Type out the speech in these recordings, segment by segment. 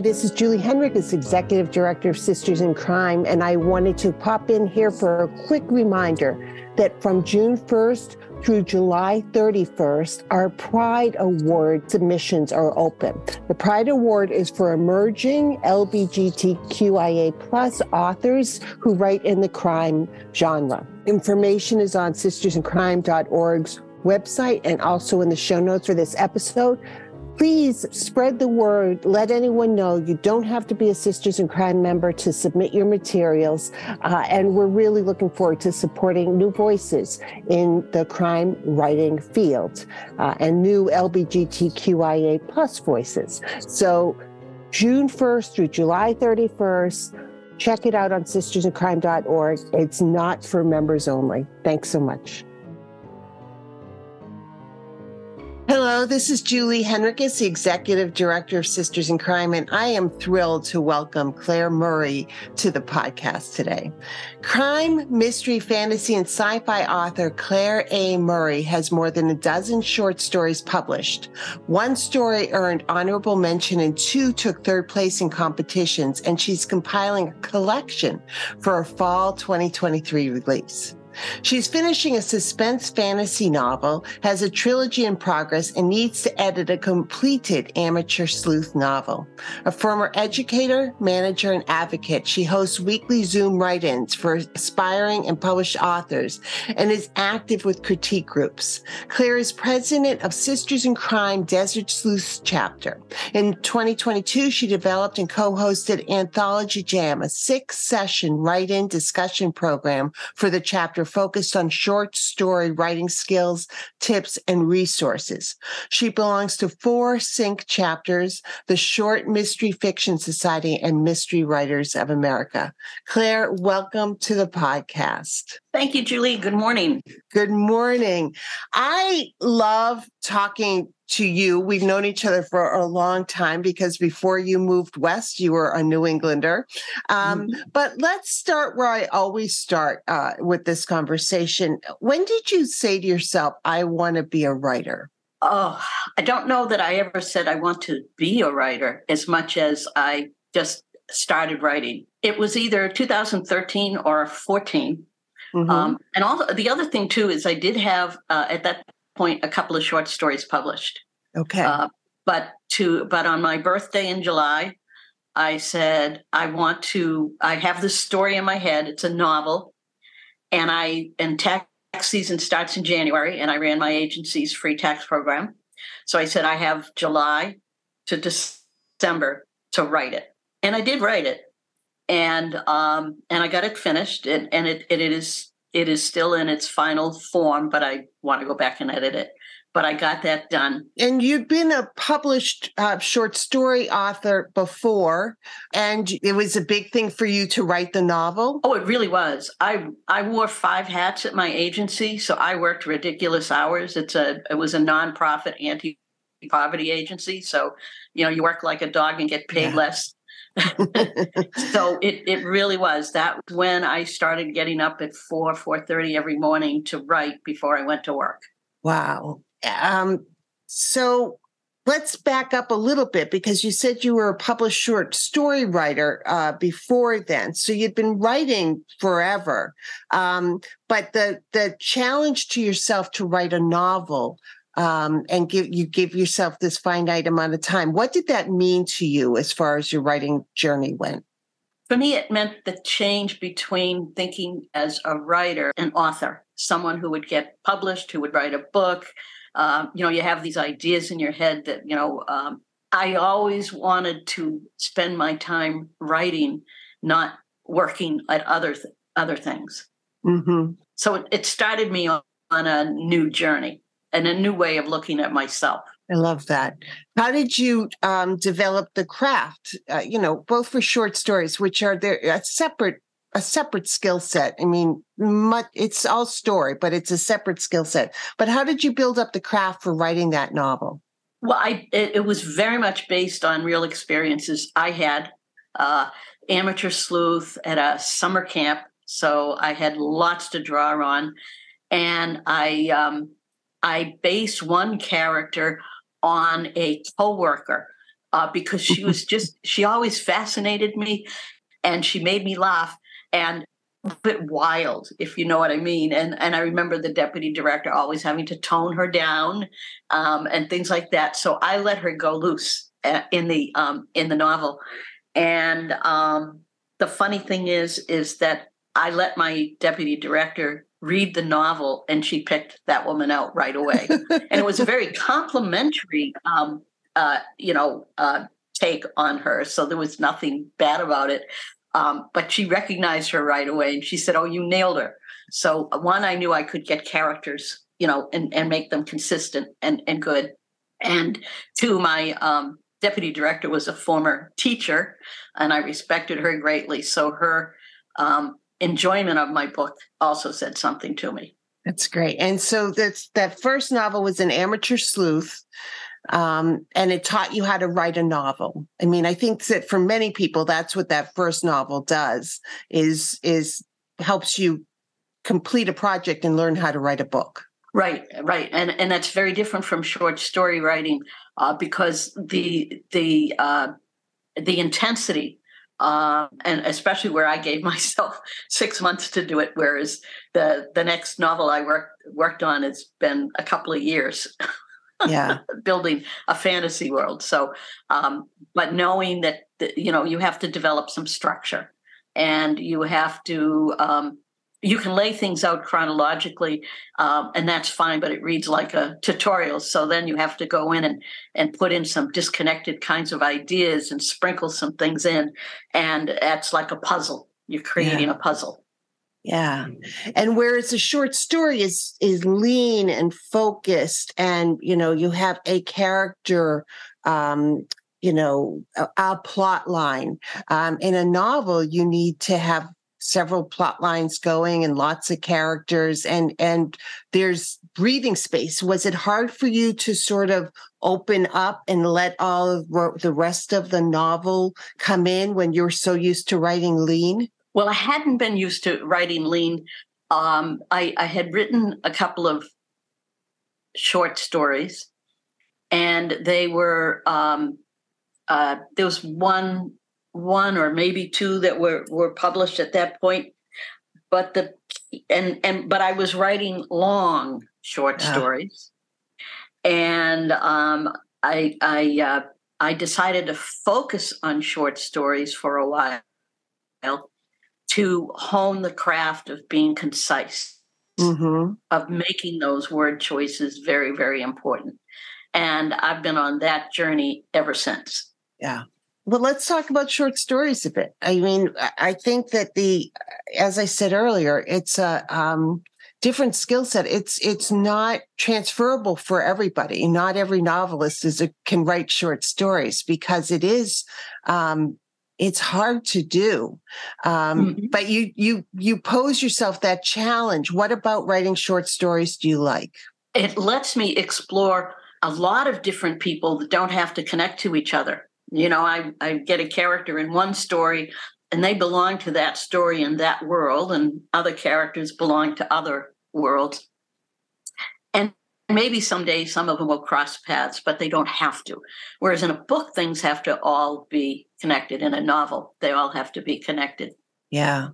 Hi, this is Julie Henriques, Executive Director of Sisters in Crime, and I wanted to pop in here for a quick reminder that from June 1st through July 31st, our Pride Award submissions are open. The Pride Award is for emerging LGBTQIA plus authors who write in the crime genre. Information is on sistersincrime.org's website and also in the show notes for this episode please spread the word. Let anyone know you don't have to be a Sisters in Crime member to submit your materials. Uh, and we're really looking forward to supporting new voices in the crime writing field uh, and new LGBTQIA plus voices. So June 1st through July 31st, check it out on sistersincrime.org. It's not for members only. Thanks so much. Hello, this is Julie Henriques, the Executive Director of Sisters in Crime, and I am thrilled to welcome Claire Murray to the podcast today. Crime, mystery, fantasy, and sci fi author Claire A. Murray has more than a dozen short stories published. One story earned honorable mention, and two took third place in competitions, and she's compiling a collection for a fall 2023 release. She's finishing a suspense fantasy novel, has a trilogy in progress, and needs to edit a completed amateur sleuth novel. A former educator, manager, and advocate, she hosts weekly Zoom write ins for aspiring and published authors and is active with critique groups. Claire is president of Sisters in Crime Desert Sleuths chapter. In 2022, she developed and co hosted Anthology Jam, a six session write in discussion program for the chapter focused on short story writing skills, tips, and resources. She belongs to four SinC chapters, the Short Mystery Fiction Society and Mystery Writers of America. Claire, welcome to the podcast. Thank you, Julie. Good morning. Good morning. I love talking to you. We've known each other for a long time because before you moved west, you were a New Englander. Um, mm-hmm. But let's start where I always start uh, with this conversation. When did you say to yourself, I want to be a writer? Oh, I don't know that I ever said I want to be a writer as much as I just started writing. It was either 2013 or 14. Mm-hmm. Um, and also, the other thing too is I did have uh, at that point a couple of short stories published. Okay. Uh, but to but on my birthday in July, I said I want to. I have this story in my head. It's a novel, and I and tax season starts in January, and I ran my agency's free tax program. So I said I have July to December to write it, and I did write it, and um, and I got it finished, and, and it, it is it is still in its final form, but I want to go back and edit it. But I got that done. And you'd been a published uh, short story author before, and it was a big thing for you to write the novel. Oh, it really was. I I wore five hats at my agency, so I worked ridiculous hours. It's a it was a nonprofit anti poverty agency, so you know you work like a dog and get paid yeah. less so it it really was that when I started getting up at four four thirty every morning to write before I went to work. Wow. Um, so let's back up a little bit because you said you were a published short story writer uh, before then, so you'd been writing forever. Um, but the the challenge to yourself to write a novel um, and give you give yourself this finite amount of time. What did that mean to you as far as your writing journey went? For me, it meant the change between thinking as a writer and author, someone who would get published, who would write a book. Um, you know, you have these ideas in your head that, you know, um, I always wanted to spend my time writing, not working at other th- other things. Mm-hmm. So it, it started me on, on a new journey and a new way of looking at myself. I love that. How did you um, develop the craft? Uh, you know, both for short stories, which are there a separate a separate skill set. I mean, much, it's all story, but it's a separate skill set. But how did you build up the craft for writing that novel? Well, I it, it was very much based on real experiences I had. Uh, amateur sleuth at a summer camp, so I had lots to draw on, and I um, I based one character on a coworker uh, because she was just she always fascinated me, and she made me laugh and a bit wild, if you know what I mean. And and I remember the deputy director always having to tone her down um, and things like that. So I let her go loose uh, in the um, in the novel. And um, the funny thing is, is that I let my deputy director read the novel, and she picked that woman out right away. and it was a very complimentary, um, uh, you know, uh, take on her. So there was nothing bad about it. Um, but she recognized her right away and she said, Oh, you nailed her. So, uh, one, I knew I could get characters, you know, and, and make them consistent and, and good. And two, my um, deputy director was a former teacher and I respected her greatly. So, her um, enjoyment of my book also said something to me. That's great. And so that's that first novel was an amateur sleuth um, and it taught you how to write a novel. I mean, I think that for many people, that's what that first novel does is is helps you complete a project and learn how to write a book. Right, right, and and that's very different from short story writing uh, because the the uh, the intensity uh, and especially where I gave myself six months to do it, whereas the the next novel I worked worked on has been a couple of years. yeah building a fantasy world so um, but knowing that you know you have to develop some structure and you have to um, you can lay things out chronologically um, and that's fine but it reads like a tutorial so then you have to go in and and put in some disconnected kinds of ideas and sprinkle some things in and that's like a puzzle you're creating yeah. a puzzle yeah. And whereas a short story is is lean and focused and you know you have a character um you know a, a plot line um in a novel you need to have several plot lines going and lots of characters and and there's breathing space was it hard for you to sort of open up and let all of the rest of the novel come in when you're so used to writing lean well, I hadn't been used to writing lean. Um, I, I had written a couple of short stories, and they were um, uh, there was one one or maybe two that were were published at that point. But the and and but I was writing long short yeah. stories, and um, I I uh, I decided to focus on short stories for a while to hone the craft of being concise, mm-hmm. of making those word choices very, very important. And I've been on that journey ever since. Yeah. Well, let's talk about short stories a bit. I mean, I think that the, as I said earlier, it's a um, different skill set. It's it's not transferable for everybody. Not every novelist is a, can write short stories because it is um, it's hard to do um, mm-hmm. but you you you pose yourself that challenge what about writing short stories do you like it lets me explore a lot of different people that don't have to connect to each other you know i i get a character in one story and they belong to that story in that world and other characters belong to other worlds and maybe someday some of them will cross paths but they don't have to whereas in a book things have to all be connected in a novel. They all have to be connected. Yeah.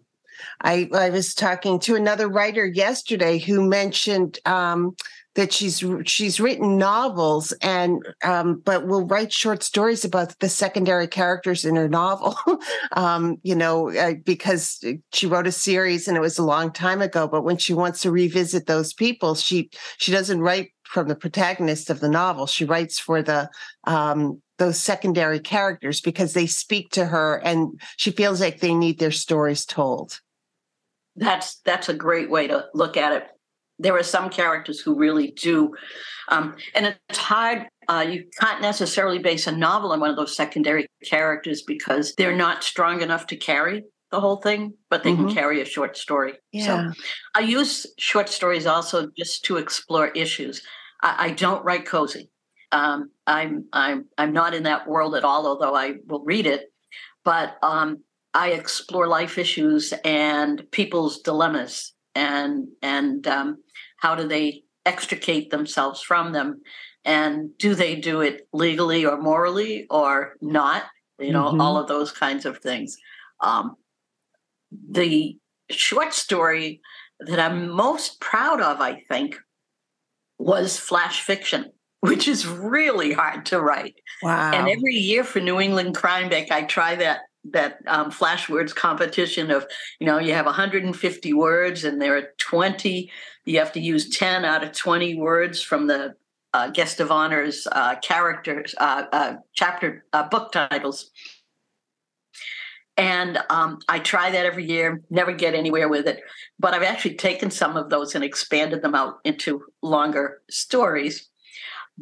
I, I was talking to another writer yesterday who mentioned um, that she's she's written novels and um, but will write short stories about the secondary characters in her novel. um, you know, uh, because she wrote a series and it was a long time ago. But when she wants to revisit those people, she she doesn't write from the protagonist of the novel. She writes for the um, those secondary characters because they speak to her and she feels like they need their stories told. That's that's a great way to look at it. There are some characters who really do, um, and it's hard uh, you can't necessarily base a novel on one of those secondary characters because they're not strong enough to carry the whole thing, but they mm-hmm. can carry a short story. Yeah. So I use short stories also just to explore issues. I, I don't write cozy. Um, I'm I'm I'm not in that world at all, although I will read it. But um, I explore life issues and people's dilemmas and and um, how do they extricate themselves from them? And do they do it legally or morally or not? You know mm-hmm. all of those kinds of things. Um, the short story that i'm most proud of i think was flash fiction which is really hard to write. Wow. and every year for new england Crime Bake i try that that um, flash words competition of you know you have 150 words and there are 20 you have to use 10 out of 20 words from the uh, guest of honors uh, characters uh, uh chapter uh, book titles. And um, i try that every year never get anywhere with it. But i've actually taken some of those and expanded them out into longer stories.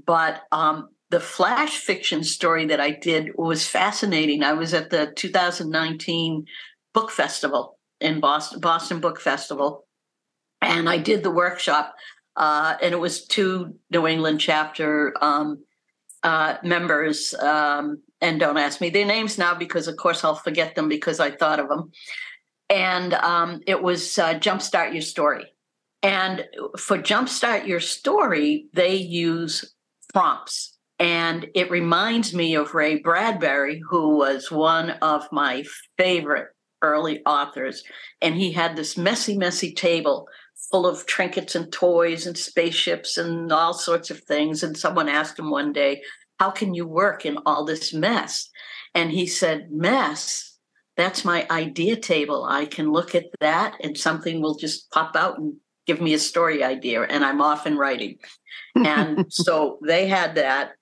But um, the flash fiction story that I did was fascinating. I was at the 2019 book festival in Boston, Boston Book Festival, and I did the workshop. Uh, and it was two New England chapter um, uh, members. Um, and don't ask me their names now because, of course, I'll forget them because I thought of them. And um, it was uh, Jumpstart Your Story. And for Jumpstart Your Story, they use prompts and it reminds me of Ray Bradbury, who was one of my favorite early authors. And he had this messy, messy table full of trinkets and toys and spaceships and all sorts of things. And someone asked him one day, How can you work in all this mess? And he said, Mess, that's my idea table. I can look at that and something will just pop out and give me a story idea. And I'm off and writing. And so they had that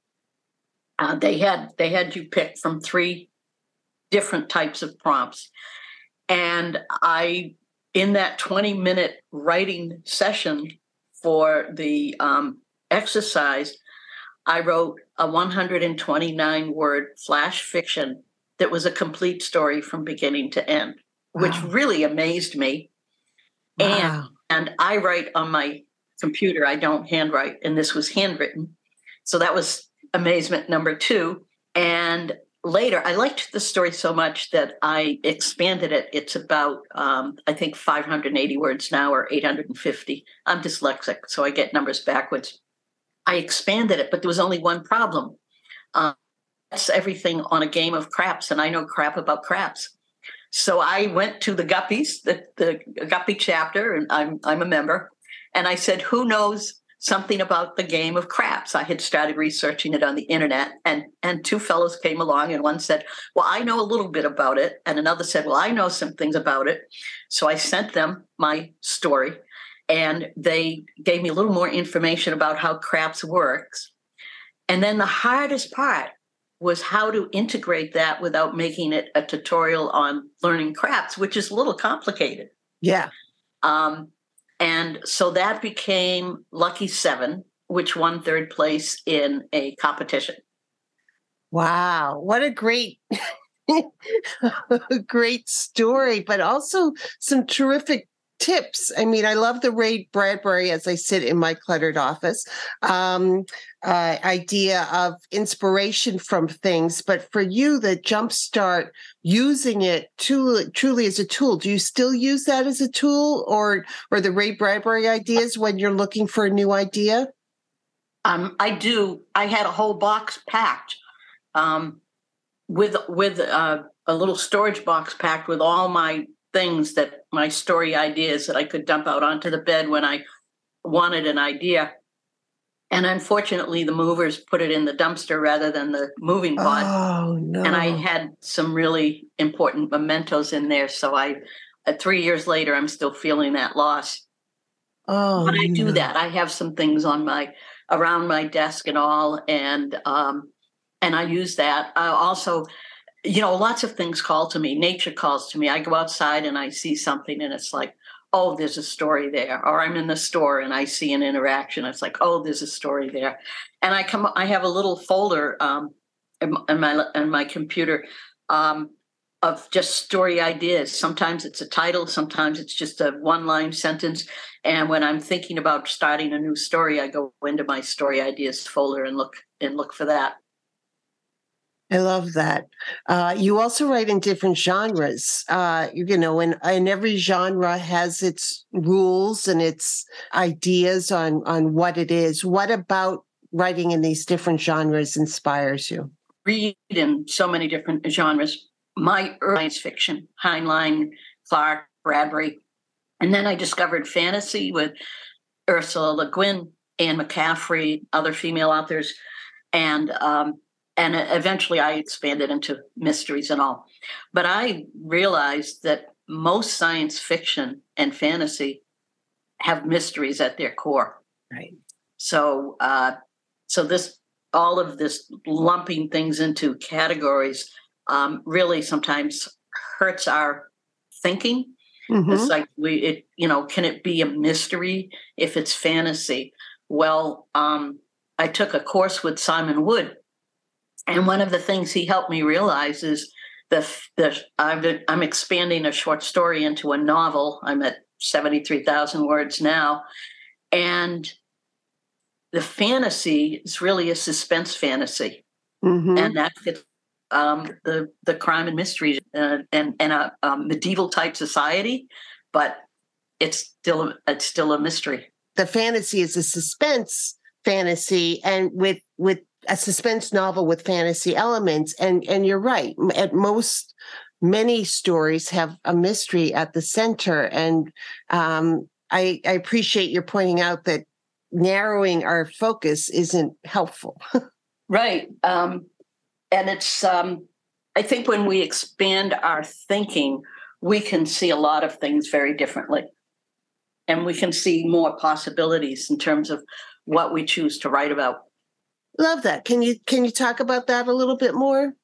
uh, they had they had you pick from three different types of prompts, and I in that twenty minute writing session for the um, exercise, I wrote a 129 word flash fiction that was a complete story from beginning to end, wow. which really amazed me. Wow. And and I write on my computer. I don't handwrite, and this was handwritten. So that was amazement number two. And later, I liked the story so much that I expanded it. It's about, um, I think, 580 words now or 850. I'm dyslexic, so I get numbers backwards. I expanded it, but there was only one problem. Um, that's everything on a game of craps, and I know crap about craps. So I went to the Guppies, the, the Guppy chapter, and I'm I'm a member, and I said, "Who knows something about the game of craps. I had started researching it on the internet, and and two fellows came along, and one said, "Well, I know a little bit about it," and another said, "Well, I know some things about it." So I sent them my story, and they gave me a little more information about how craps works. And then the hardest part was how to integrate that without making it a tutorial on learning craps, which is a little complicated. Yeah. Um, and so that became Lucky Seven, which won third place in a competition. Wow, what a great great story, but also some terrific tips. I mean, I love the Ray Bradbury as I sit in my cluttered office um, uh, idea of inspiration from things. But for you, the jumpstart using it to, truly as a tool, do you still use that as a tool or, or the Ray Bradbury ideas when you're looking for a new idea? Um, I do. I had a whole box packed um, with with uh, a little storage box packed with all my things that my story ideas that I could dump out onto the bed when I wanted an idea. And unfortunately, the movers put it in the dumpster rather than the moving pod. Oh no! And I had some really important mementos in there. So I, uh, three years later, I'm still feeling that loss. Oh, but I do no. that. I have some things on my around my desk and all, and um, and I use that. I also you know, lots of things call to me. Nature calls to me. I go outside and I see something and it's like, oh, there's a story there. Or I'm in the store and I see an interaction. It's like, oh, there's a story there. And I come, I have a little folder um, in, my in my computer um, of just story ideas. Sometimes it's a title, sometimes it's just a one line sentence. And when I'm thinking about starting a new story, I go into my story ideas folder and look and look for that. I love that. Uh, you also write in different genres, uh, you know, and, and every genre has its rules and its ideas on, on what it is. What about writing in these different genres inspires you? Read in so many different genres. My early science fiction, Heinlein, Clarke, Bradbury. And then I discovered fantasy with Ursula Le Guin, Anne McCaffrey, other female authors. And um, and eventually I expanded into mysteries and all. But I realized that most science fiction and fantasy have mysteries at their core. Right. So, uh, so this all of this lumping things into categories um, really sometimes hurts our thinking. Mm-hmm. It's like we, it, you know, can it be a mystery if it's fantasy? Well, um, I took a course with Simon Wood and one of the things he helped me realize is the, the i am expanding a short story into a novel. I'm at 73,000 words now. And the fantasy is really a suspense fantasy. Mm-hmm. And that fits um, the, the crime and mystery uh, and, and a, a medieval type society, but it's still, it's still a mystery. The fantasy is a suspense fantasy and with with a suspense novel with fantasy elements and and you're right at most many stories have a mystery at the center and um, I, I appreciate your pointing out that narrowing our focus isn't helpful. Right um, and it's um, i think when we expand our thinking we can see a lot of things very differently. And we can see more possibilities in terms of what we choose to write about Love that. Can you can you talk about that a little bit more?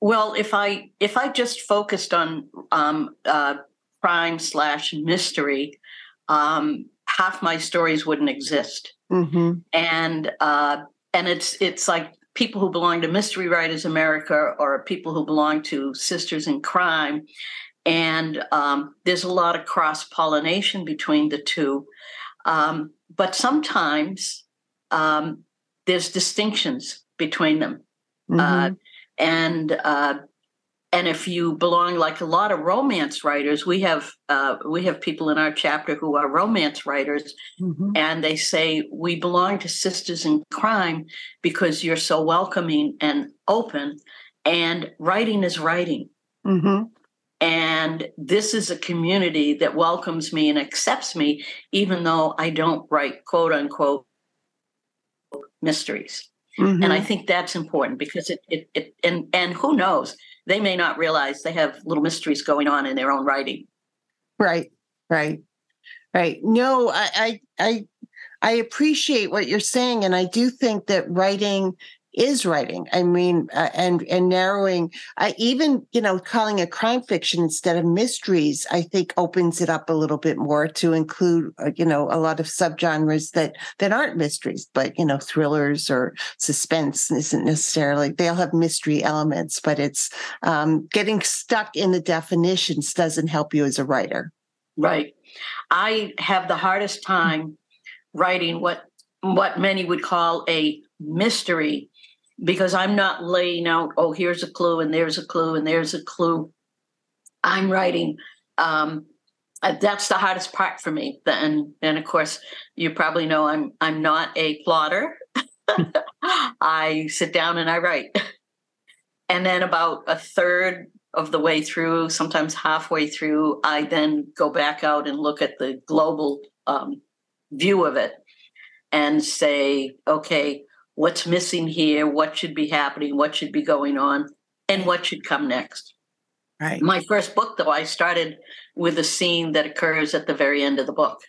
Well, if I if I just focused on um, uh, crime slash mystery, um, half my stories wouldn't exist. Mm-hmm. And uh, and it's it's like people who belong to Mystery Writers America or people who belong to Sisters in Crime, and um, there's a lot of cross pollination between the two. Um, but sometimes um, there's distinctions between them. Uh, mm-hmm. Uh, and uh, and if you belong like a lot of romance writers, we have uh, we have people in our chapter who are romance writers, mm-hmm. and they say we belong to Sisters in Crime because you're so welcoming and open, and writing is writing. Mm-hmm. And this is a community that welcomes me and accepts me, even though I don't write quote unquote mysteries. Mm-hmm. And I think that's important because it, it, it, and, and who knows, they may not realize they have little mysteries going on in their own writing. Right, right, right. No, I, I, I, I appreciate what you're saying. And I do think that writing is writing. I mean, uh, and and narrowing, uh, even you know, calling it crime fiction instead of mysteries, I think opens it up a little bit more to include, uh, you know, a lot of subgenres that that aren't mysteries, but you know, thrillers or suspense isn't necessarily. They all have mystery elements, but it's um, getting stuck in the definitions doesn't help you as a writer. Right. I have the hardest time writing what what many would call a mystery because I'm not laying out, oh, here's a clue and there's a clue and there's a clue. I'm writing. Um, uh, that's the hardest part for me. And and of course, you probably know I'm I'm not a plotter. I sit down and I write. And then about a third of the way through, sometimes halfway through, I then go back out and look at the global um, view of it and say, okay, what's missing here, what should be happening, what should be going on, and what should come next. Right. My first book, though, I started with a scene that occurs at the very end of the book.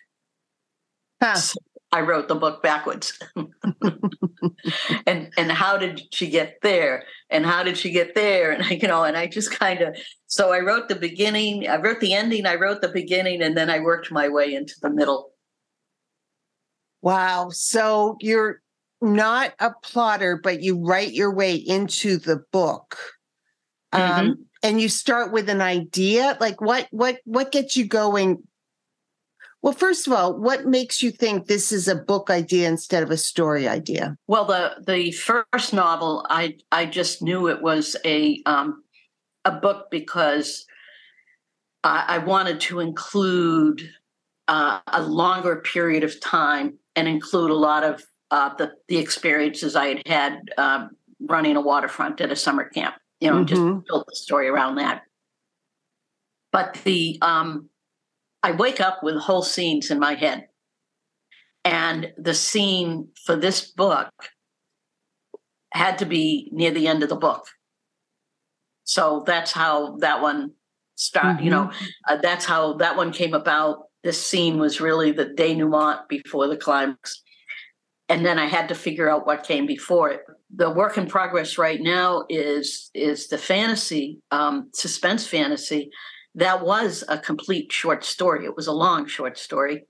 Huh. So, I wrote the book backwards. and and how did she get there? And how did she get there? And you know, and I just kind of so I wrote the beginning, I wrote the ending, I wrote the beginning, and then I worked my way into the middle. Wow. So you're not a plotter, but you write your way into the book. Mm-hmm. Um, and you start with an idea. Like what what what gets you going well, first of all, what makes you think this is a book idea instead of a story idea? Well, the the first novel, I I just knew it was a um, a book because I, I wanted to include uh, a longer period of time and include a lot of uh, the the experiences I had had um, running a waterfront at a summer camp. You know, mm-hmm. just built the story around that. But the um, I wake up with whole scenes in my head. And the scene for this book had to be near the end of the book. So that's how that one started. Mm-hmm. You know, mm-hmm. uh, that's how that one came about. This scene was really the denouement before the climax. And then I had to figure out what came before it. The work in progress right now is is the fantasy, um, suspense fantasy that was a complete short story. It was a long short story,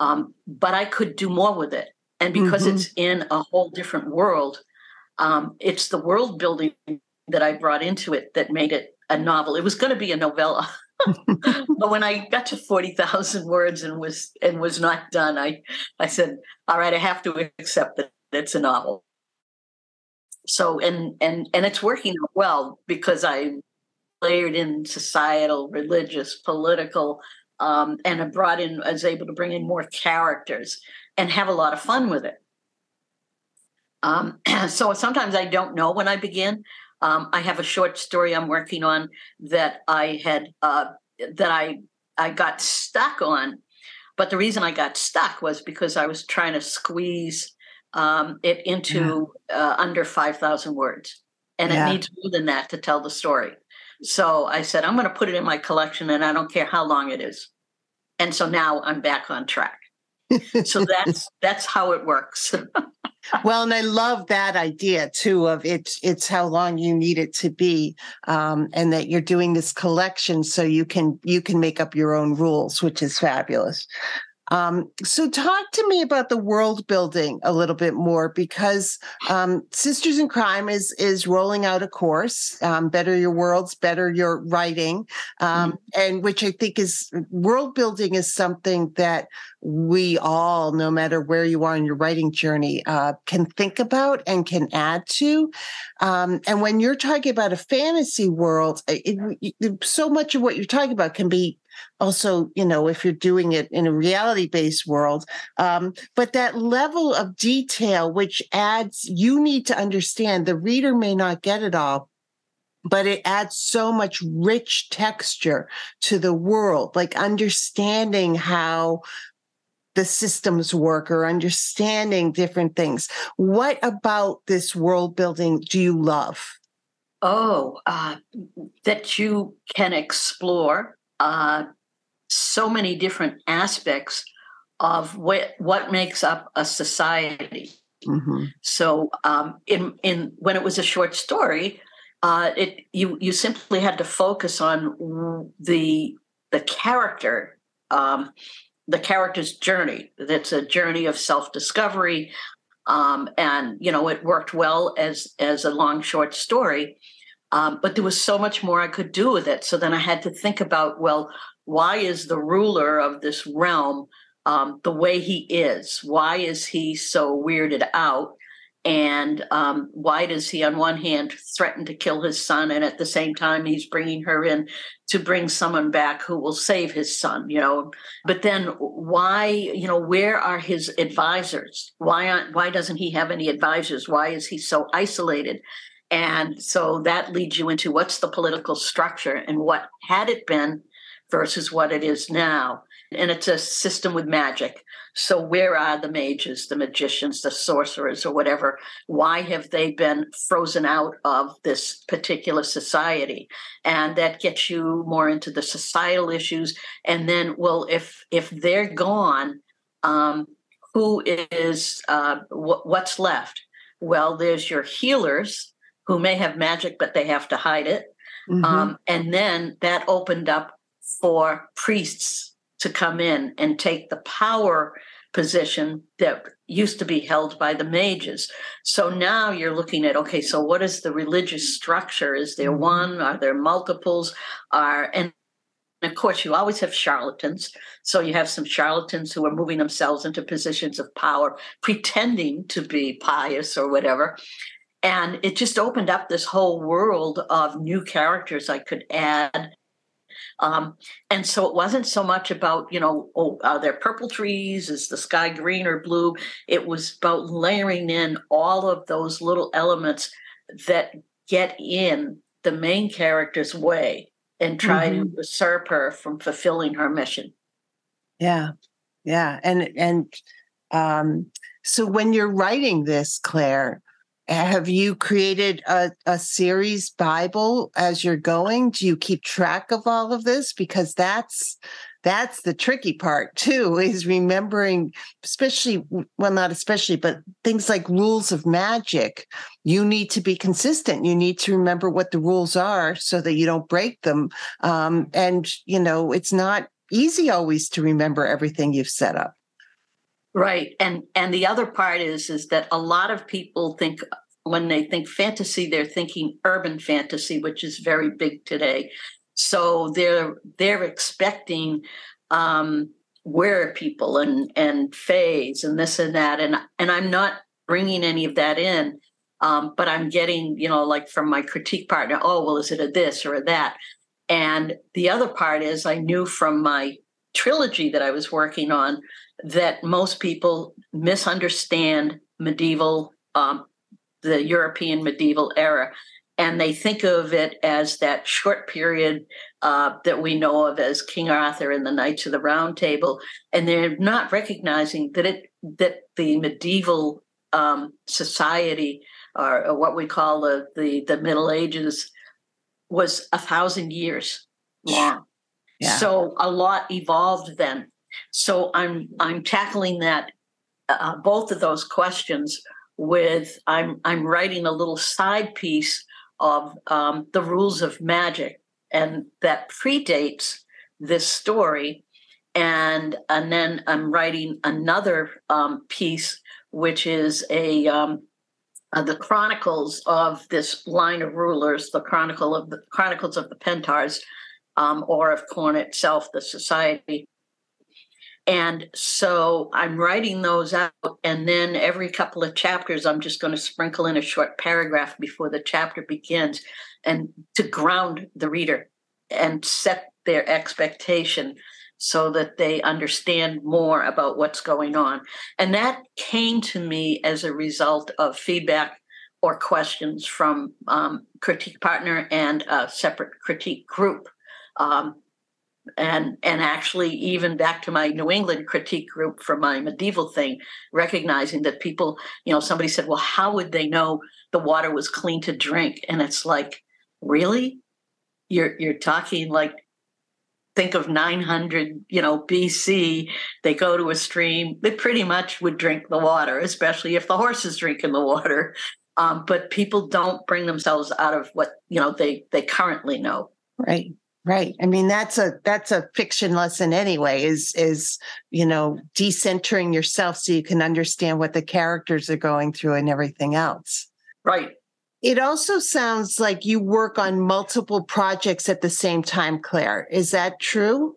um, but I could do more with it. And because mm-hmm. it's in a whole different world, um, it's the world building that I brought into it that made it a novel. It was going to be a novella. but when I got to 40,000 words and was and was not done, I I said, all right, I have to accept that it's a novel. So and and and it's working well because I layered in societal, religious, political, um, and I brought in, I was able to bring in more characters and have a lot of fun with it. Um, so sometimes I don't know when I begin. Um, I have a short story I'm working on that I had uh, that I I got stuck on, but the reason I got stuck was because I was trying to squeeze um, it into yeah. uh, under five thousand words, and yeah. it needs more than that to tell the story. So I said, I'm going to put it in my collection and I don't care how long it is. And so now I'm back on track. So that's that's how it works. well, and I love that idea too of it's it's how long you need it to be, um, and that you're doing this collection so you can you can make up your own rules, which is fabulous. Um, so, talk to me about the world building a little bit more because um, Sisters in Crime is is rolling out a course, um, Better Your Worlds, Better Your Writing, um, mm-hmm. and which I think is world building is something that we all, no matter where you are in your writing journey, uh, can think about and can add to. Um, and when you're talking about a fantasy world, it, it, so much of what you're talking about can be also you know if you're doing it in a reality based world um, but that level of detail which adds you need to understand the reader may not get it all but it adds so much rich texture to the world like understanding how the systems work or understanding different things. What about this world building do you love? Oh uh, that you can explore uh, so many different aspects of what what makes up a society. Mm-hmm. So, um, in in when it was a short story, uh, it you you simply had to focus on the the character, um, the character's journey. That's a journey of self discovery, um, and you know it worked well as as a long short story. Um, but there was so much more I could do with it. So then I had to think about, well, why is the ruler of this realm um, the way he is? Why is he so weirded out? And um, why does he, on one hand, threaten to kill his son, and at the same time, he's bringing her in to bring someone back who will save his son? You know, but then why? You know, where are his advisors? Why aren't? Why doesn't he have any advisors? Why is he so isolated? And so that leads you into what's the political structure and what had it been versus what it is now. And it's a system with magic. So, where are the mages, the magicians, the sorcerers, or whatever? Why have they been frozen out of this particular society? And that gets you more into the societal issues. And then, well, if if they're gone, um, who is uh, wh- what's left? Well, there's your healers who may have magic, but they have to hide it. Mm-hmm. Um, and then that opened up for priests to come in and take the power position that used to be held by the mages. So now you're looking at okay, so what is the religious structure? Is there mm-hmm. one? Are there multiples? Are and of course, you always have charlatans. So you have some charlatans who are moving themselves into positions of power, pretending to be pious or whatever. And it just opened up this whole world of new characters I could add um, and so it wasn't so much about, you know, oh, are there purple trees? Is the sky green or blue? It was about layering in all of those little elements that get in the main character's way and try mm-hmm. to usurp her from fulfilling her mission. Yeah. Yeah. And, and, um, so when you're writing this, Claire, have you created a, a series Bible as you're going? Do you keep track of all of this? Because that's that's the tricky part too, is remembering, especially well, not especially, but things like rules of magic. You need to be consistent. You need to remember what the rules are so that you don't break them. Um, and you know, it's not easy always to remember everything you've set up. Right. And and the other part is is that a lot of people think when they think fantasy, they're thinking urban fantasy, which is very big today. So they're they're expecting um, were people and and phase and this and that, and and I'm not bringing any of that in, um, but I'm getting you know like from my critique partner, oh well, is it a this or a that? And the other part is I knew from my trilogy that I was working on that most people misunderstand medieval um, the European medieval era. And they think of it as that short period uh, that we know of as King Arthur and the Knights of the Round Table, and they're not recognizing that it that the medieval um, society, or, or, what we call the, the the Middle Ages, was a thousand years long. Yeah. So a lot evolved then. So I'm I'm tackling that uh, both of those questions with I'm I'm writing a little side piece of um, the rules of magic, and that predates this story. And and then I'm writing another um, piece, which is a um, uh, the chronicles of this line of rulers, the chronicle of the chronicles of the Pentars, um, or of Corn itself, the society. And so I'm writing those out. And then every couple of chapters, I'm just going to sprinkle in a short paragraph before the chapter begins and to ground the reader and set their expectation so that they understand more about what's going on. And that came to me as a result of feedback or questions from um, critique partner and a separate critique group. Um, and and actually even back to my new england critique group for my medieval thing recognizing that people you know somebody said well how would they know the water was clean to drink? And it's like really? You're you're talking like think of 900 you know bc they go to a stream they pretty much would drink the water especially if the horses is drinking the water. Um, but people don't bring themselves out of what you know they they currently know. Right Right. I mean, that's a that's a fiction lesson anyway, is is, you know, decentering yourself so you can understand what the characters are going through and everything else. Right. It also sounds like you work on multiple projects at the same time, Claire. Is that true?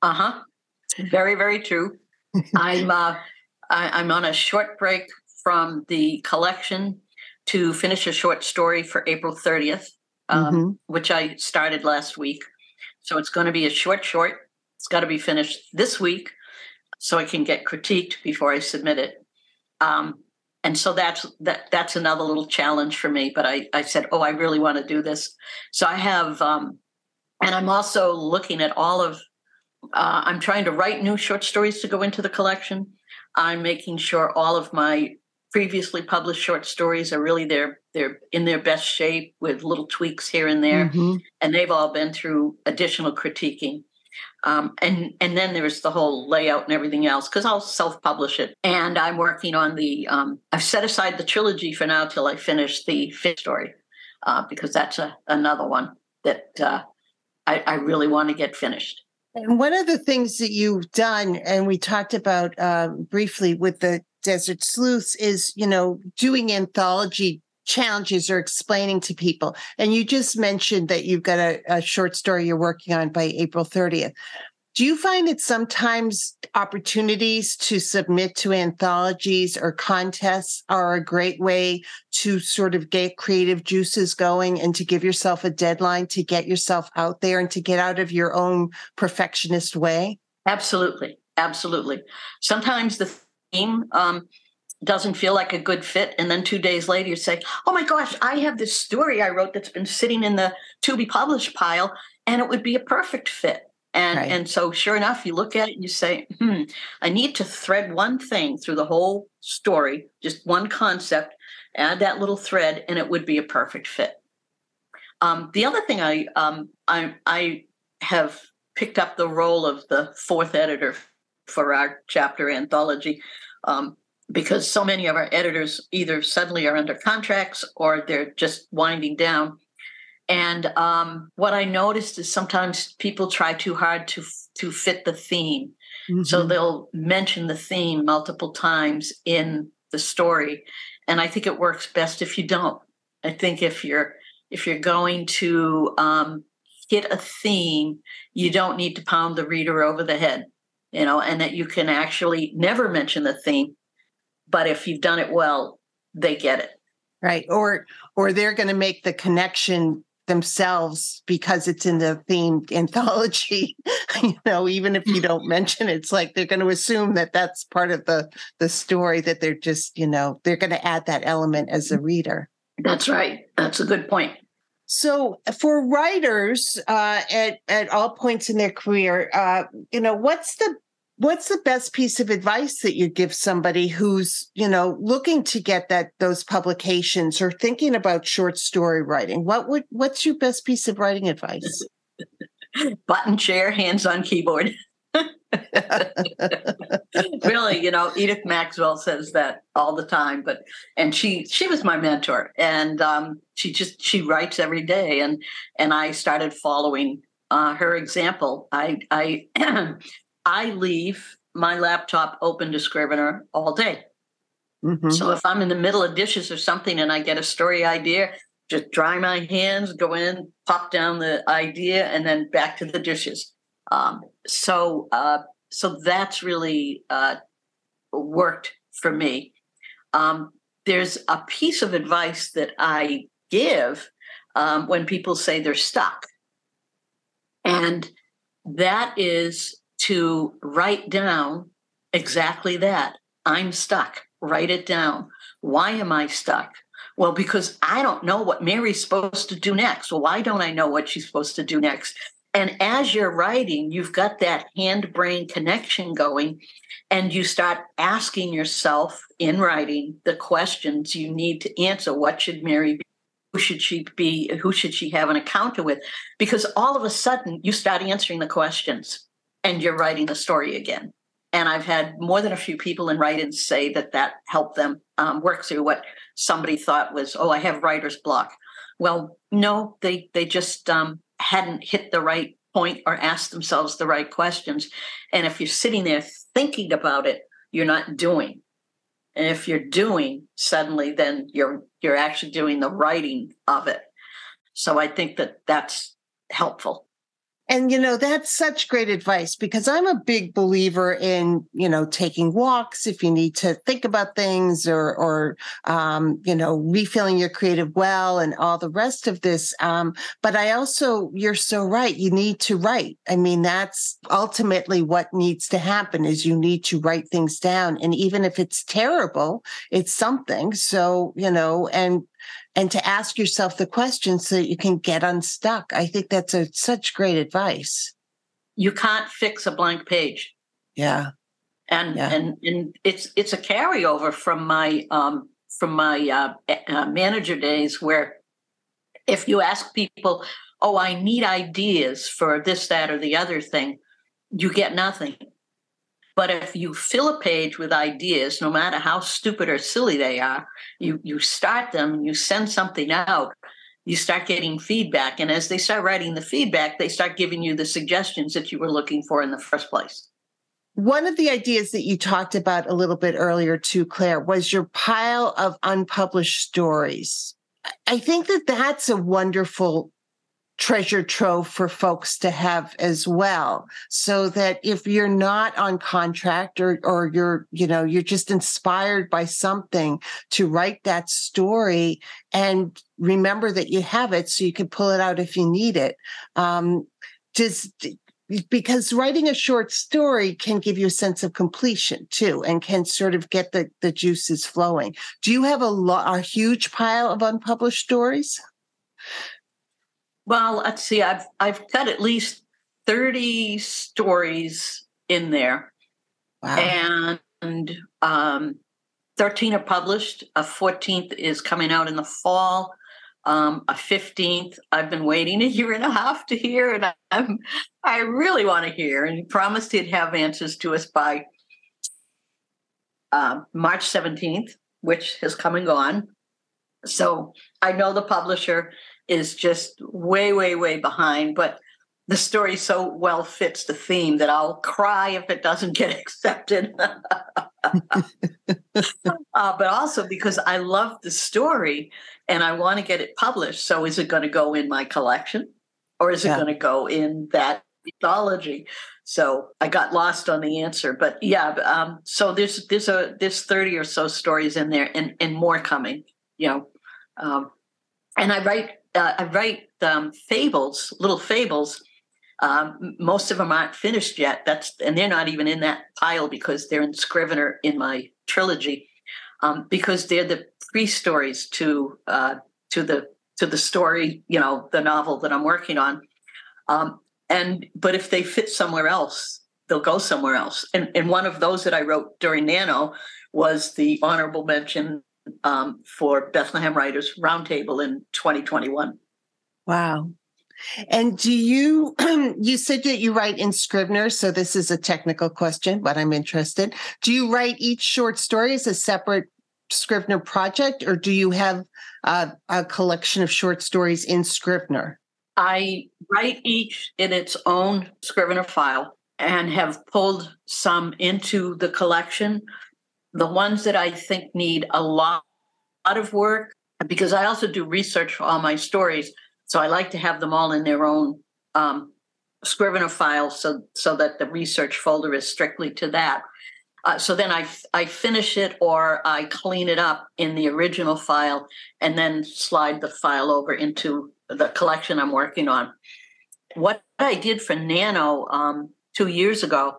Uh-huh. Very, very true. I'm uh I, I'm on a short break from the collection to finish a short story for April 30th um, mm-hmm. which I started last week. So it's going to be a short, short. It's got to be finished this week so I can get critiqued before I submit it. Um, and so that's that that's another little challenge for me. But I, I said, oh, I really want to do this. So I have, um, and I'm also looking at all of. Uh, I'm trying to write new short stories to go into the collection. I'm making sure all of my previously published short stories are really they're they're in their best shape with little tweaks here and there, mm-hmm. and they've all been through additional critiquing. Um, and and then there's the whole layout and everything else because I'll self-publish it. And I'm working on the. Um, I've set aside the trilogy for now till I finish the fifth story, uh, because that's a, another one that uh, I, I really want to get finished. And one of the things that you've done, and we talked about uh, briefly with the Desert Sleuths, is you know doing anthology challenges or explaining to people. And you just mentioned that you've got a, a short story you're working on by April 30th. Do you find that sometimes opportunities to submit to anthologies or contests are a great way to sort of get creative juices going and to give yourself a deadline to get yourself out there and to get out of your own perfectionist way? Absolutely. Absolutely. Sometimes the theme um, doesn't feel like a good fit. And then two days later, you say, Oh my gosh, I have this story I wrote that's been sitting in the to be published pile, and it would be a perfect fit and right. and so sure enough, you look at it and you say, hmm, I need to thread one thing through the whole story, just one concept, add that little thread, and it would be a perfect fit. Um, the other thing I um, I I have picked up the role of the fourth editor for our chapter anthology. Um, because so many of our editors either suddenly are under contracts or they're just winding down and um, what I noticed is sometimes people try too hard to to fit the theme, mm-hmm. so they'll mention the theme multiple times in the story, and I think it works best if you don't. I think if you're if you're going to um, hit a theme, you don't need to pound the reader over the head, you know, and that you can actually never mention the theme, but if you've done it well, they get it. Right or or they're going to make the connection themselves because it's in the themed anthology you know even if you don't mention it, it's like they're going to assume that that's part of the the story that they're just you know they're going to add that element as a reader. That's right that's a good point. So for writers uh, at at all points in their career uh, you know what's the what's the best piece of advice that you give somebody who's you know looking to get that those publications or thinking about short story writing? What would what's your best piece of writing advice? Button chair hands on keyboard. Really you know edith maxwell says that all the time but and she she was my mentor and um, she just she writes every day and and i started following uh, her example. I i I leave my laptop open to Scrivener all day. Mm-hmm. So if I'm in the middle of dishes or something and I get a story idea, just dry my hands, go in, pop down the idea, and then back to the dishes. Um, so uh, so that's really uh, worked for me. Um, there's a piece of advice that I give um, when people say they're stuck, and that is to write down exactly that. I'm stuck. Write it down. Why am I stuck? Well, because I don't know what Mary's supposed to do next. Well, why don't I know what she's supposed to do next? And as you're writing, you've got that hand brain connection going, and you start asking yourself in writing the questions you need to answer. What should Mary be? Who should she be? Who should she have an encounter with? Because all of a sudden, you start answering the questions and you're writing the story again. And I've had more than a few people in write-ins say that that helped them um, work through what somebody thought was, oh, I have writer's block. Well, no, they they just um, hadn't hit the right point or asked themselves the right questions. And if you're sitting there thinking about it, you're not doing. And if you're doing, suddenly then you're you're actually doing the writing of it. So I think that that's helpful. And, you know, that's such great advice because I'm a big believer in, you know, taking walks if you need to think about things or, or, um, you know, refilling your creative well and all the rest of this. Um, but I also, you're so right. You need to write. I mean, that's ultimately what needs to happen is you need to write things down. And even if it's terrible, it's something. So, you know, and and to ask yourself the question so that you can get unstuck. I think that's a, such great advice. You can't fix a blank page. Yeah. And yeah. and and it's it's a carryover from my um from my uh, uh, manager days where if you ask people, "Oh, I need ideas for this, that, or the other thing," you get nothing. But if you fill a page with ideas, no matter how stupid or silly they are, you you start them, you send something out, you start getting feedback. And as they start writing the feedback, they start giving you the suggestions that you were looking for in the first place. One of the ideas that you talked about a little bit earlier, too, Claire, was your pile of unpublished stories. I think that that's a wonderful treasure trove for folks to have as well so that if you're not on contract or or you're you know you're just inspired by something to write that story and remember that you have it so you can pull it out if you need it um just because writing a short story can give you a sense of completion too and can sort of get the the juices flowing. Do you have a, lo- a huge pile of unpublished stories well, let's see. I've I've got at least thirty stories in there, wow. and um, thirteen are published. A fourteenth is coming out in the fall. Um, a fifteenth I've been waiting a year and a half to hear, and I'm I really want to hear. And he promised he'd have answers to us by uh, March seventeenth, which has come and gone. So I know the publisher is just way, way, way behind. But the story so well fits the theme that I'll cry if it doesn't get accepted. uh, but also because I love the story and I want to get it published. So is it going to go in my collection or is it yeah. going to go in that mythology? So I got lost on the answer, but yeah. Um, so there's there's a there's thirty or so stories in there, and and more coming. You know, um, and I write uh, I write um, fables, little fables. Um, most of them aren't finished yet. That's and they're not even in that pile because they're in Scrivener in my trilogy, um, because they're the pre stories to uh, to the to the story, you know, the novel that I'm working on. Um, and but if they fit somewhere else, they'll go somewhere else. And and one of those that I wrote during Nano was the honorable mention um, for Bethlehem Writers Roundtable in 2021. Wow. And do you, you said that you write in Scrivener, so this is a technical question, but I'm interested. Do you write each short story as a separate Scrivener project, or do you have a, a collection of short stories in Scrivener? I write each in its own Scrivener file and have pulled some into the collection the ones that I think need a lot, lot of work, because I also do research for all my stories. So I like to have them all in their own um, Scrivener file so, so that the research folder is strictly to that. Uh, so then I, I finish it or I clean it up in the original file and then slide the file over into the collection I'm working on. What I did for Nano um, two years ago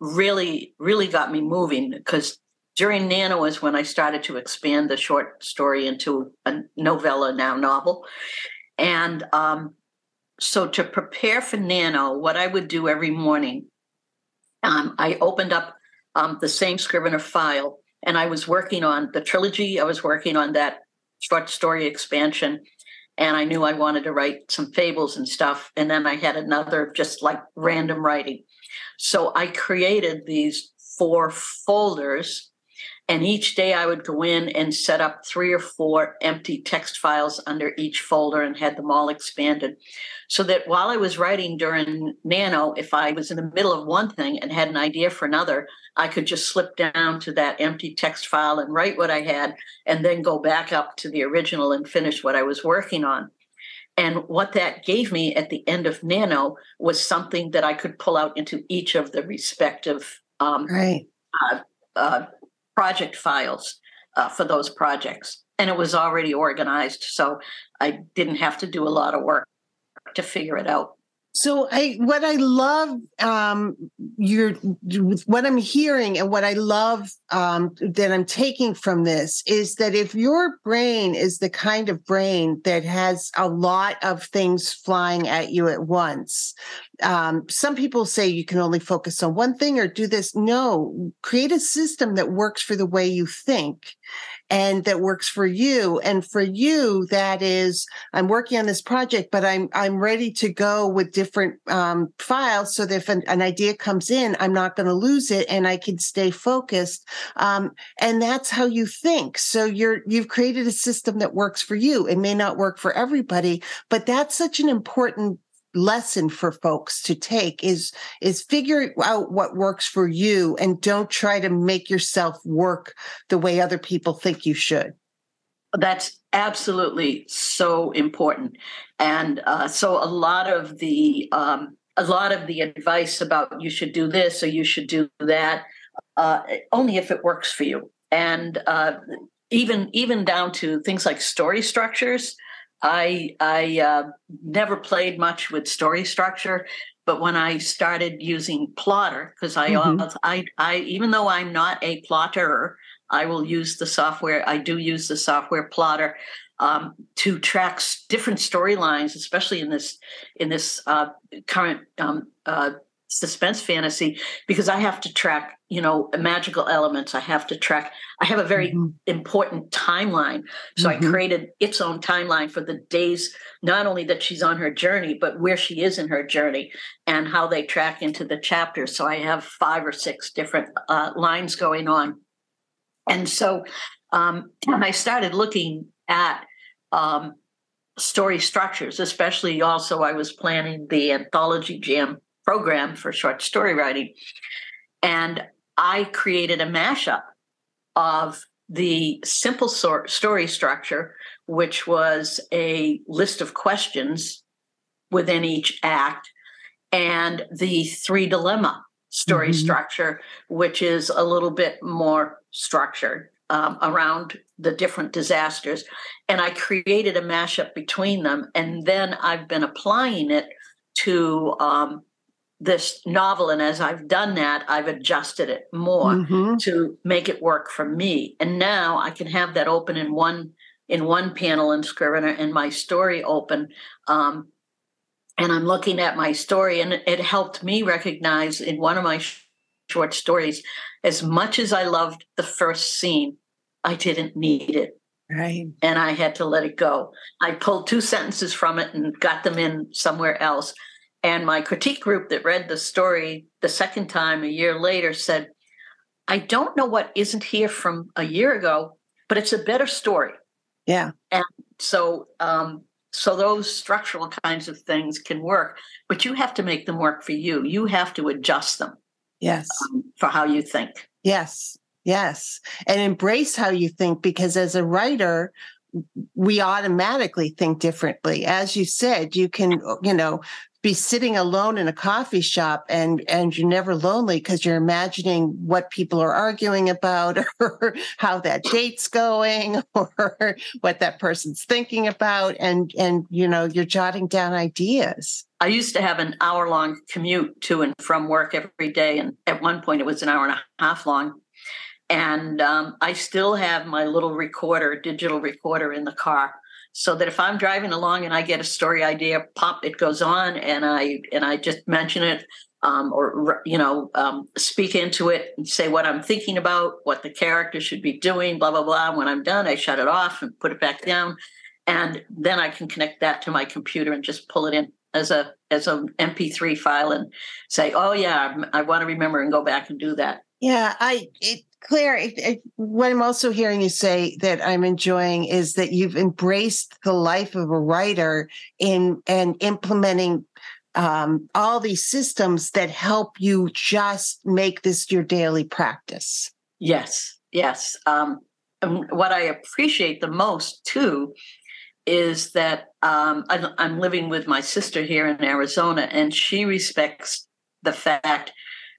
really, really got me moving because during Nano is when I started to expand the short story into a novella, now novel. And um, so to prepare for Nano, what I would do every morning, um, I opened up um, the same Scrivener file and I was working on the trilogy. I was working on that short story expansion. And I knew I wanted to write some fables and stuff. And then I had another just like random writing. So I created these four folders and each day I would go in and set up three or four empty text files under each folder and had them all expanded. So that while I was writing during Nano, if I was in the middle of one thing and had an idea for another, I could just slip down to that empty text file and write what I had and then go back up to the original and finish what I was working on. And what that gave me at the end of Nano was something that I could pull out into each of the respective um, right. uh, uh, project files uh, for those projects. And it was already organized. So I didn't have to do a lot of work to figure it out. So I what I love um your what I'm hearing and what I love um that I'm taking from this is that if your brain is the kind of brain that has a lot of things flying at you at once um, some people say you can only focus on one thing or do this. No, create a system that works for the way you think and that works for you. And for you, that is, I'm working on this project, but I'm I'm ready to go with different um, files so that if an, an, idea comes in, I'm not going to lose it and I can stay focused. Um, and that's how you think. So you're you've created a system that works for you. It may not work for everybody, but that's such an important lesson for folks to take is is figure out what works for you and don't try to make yourself work the way other people think you should. That's absolutely so important. And uh, so a lot of the um, a lot of the advice about you should do this or you should do that uh, only if it works for you. And uh, even even down to things like story structures I I uh, never played much with story structure, but when I started using Plottr, because I, mm-hmm. I I even though I'm not a plotter, I will use the software. I do use the software Plottr um, to track different storylines, especially in this in this uh, current um, uh, suspense fantasy because I have to track, you know, magical elements. I have to track, I have a very mm-hmm. important timeline. So mm-hmm. I created its own timeline for the days, not only that she's on her journey, but where she is in her journey and how they track into the chapters. So I have five or six different uh, lines going on. And so um, I started looking at um, story structures, especially also I was planning the anthology jam program for short story writing. And I created a mashup of the simple story structure, which was a list of questions within each act, and the three dilemma story mm-hmm. structure, which is a little bit more structured um, around the different disasters. And I created a mashup between them. And then I've been applying it to um, this novel and as i've done that i've adjusted it more mm-hmm. to make it work for me and now i can have that open in one in one panel in scrivener and my story open um, and i'm looking at my story and it helped me recognize in one of my sh- short stories as much as i loved the first scene i didn't need it Right. And I had to let it go. I pulled two sentences from it and got them in somewhere else. And my critique group that read the story the second time a year later said, I don't know what isn't here from a year ago, but it's a better story. Yeah. And so um, so those structural kinds of things can work, but you have to make them work for you. You have to adjust them. Yes. Um, for how you think. Yes. Yes. And embrace how you think because as a writer, we automatically think differently. As you said, you can, you know, be sitting alone in a coffee shop and and you're never lonely because you're imagining what people are arguing about or how that date's going or what that person's thinking about and and you know you're jotting down ideas. I used to have an hour long commute to and from work every day and at one point it was an hour and a half long. And um, i still have my little recorder digital recorder in the car so that if I'm driving along and I get a story idea, pop, it goes on, and I and I just mention it, um, or you know, um, speak into it and say what I'm thinking about, what the character should be doing, blah blah blah. When I'm done, I shut it off and put it back down, and then I can connect that to my computer and just pull it in as a as an MP3 file and say, oh yeah, I want to remember and go back and do that. Yeah, I it, Claire, it, it, what I'm also hearing you say that I'm enjoying is that you've embraced the life of a writer in and implementing um, all these systems that help you just make this your daily practice. Yes, yes. Um, what I appreciate the most too is that um, I'm living with my sister here in Arizona, and she respects the fact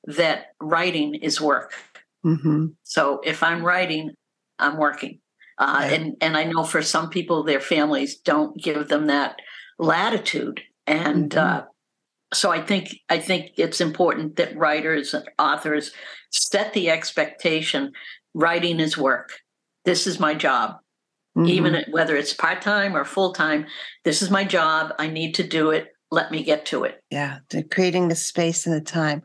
that writing is work Mm-hmm. So if I'm writing, I'm working. Uh, right. And and I know for some people, their families don't give them that latitude, and mm-hmm. uh, so I think I think it's important that writers and authors set the expectation. Writing is work. This is my job, mm-hmm. even whether it's part time or full time. This is my job. I need to do it let me get to it. Yeah, creating the space and the time.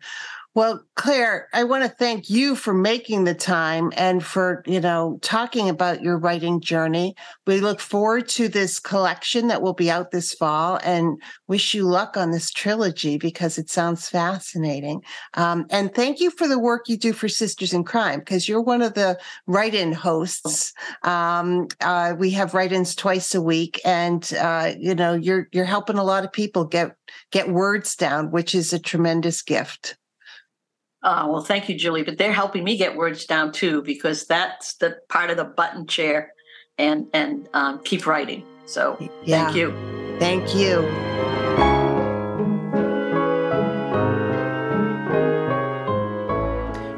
Well, Claire, I want to thank you for making the time and for, you know, talking about your writing journey. We look forward to this collection that will be out this fall and wish you luck on this trilogy because it sounds fascinating. Um, and thank you for the work you do for Sisters in Crime because you're one of the write-in hosts. Um, uh, we have write-ins twice a week and, uh, you know, you're, you're helping a lot of people get, get words down, which is a tremendous gift. Oh, well, thank you, Julie. But they're helping me get words down too, because that's the part of the button chair and and um, keep writing. So yeah. thank you. Thank you.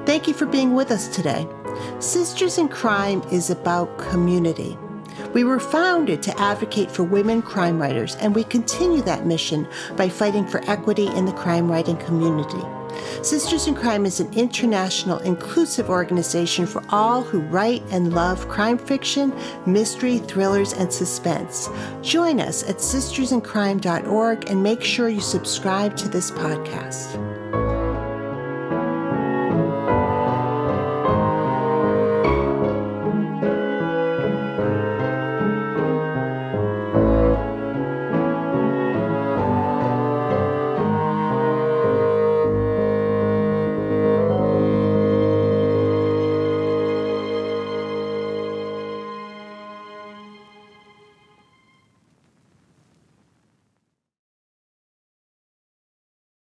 Thank you for being with us today. Sisters in Crime is about community. We were founded to advocate for women crime writers, and we continue that mission by fighting for equity in the crime writing community. Sisters in Crime is an international, inclusive organization for all who write and love crime fiction, mystery, thrillers, and suspense. Join us at sistersincrime.org and make sure you subscribe to this podcast.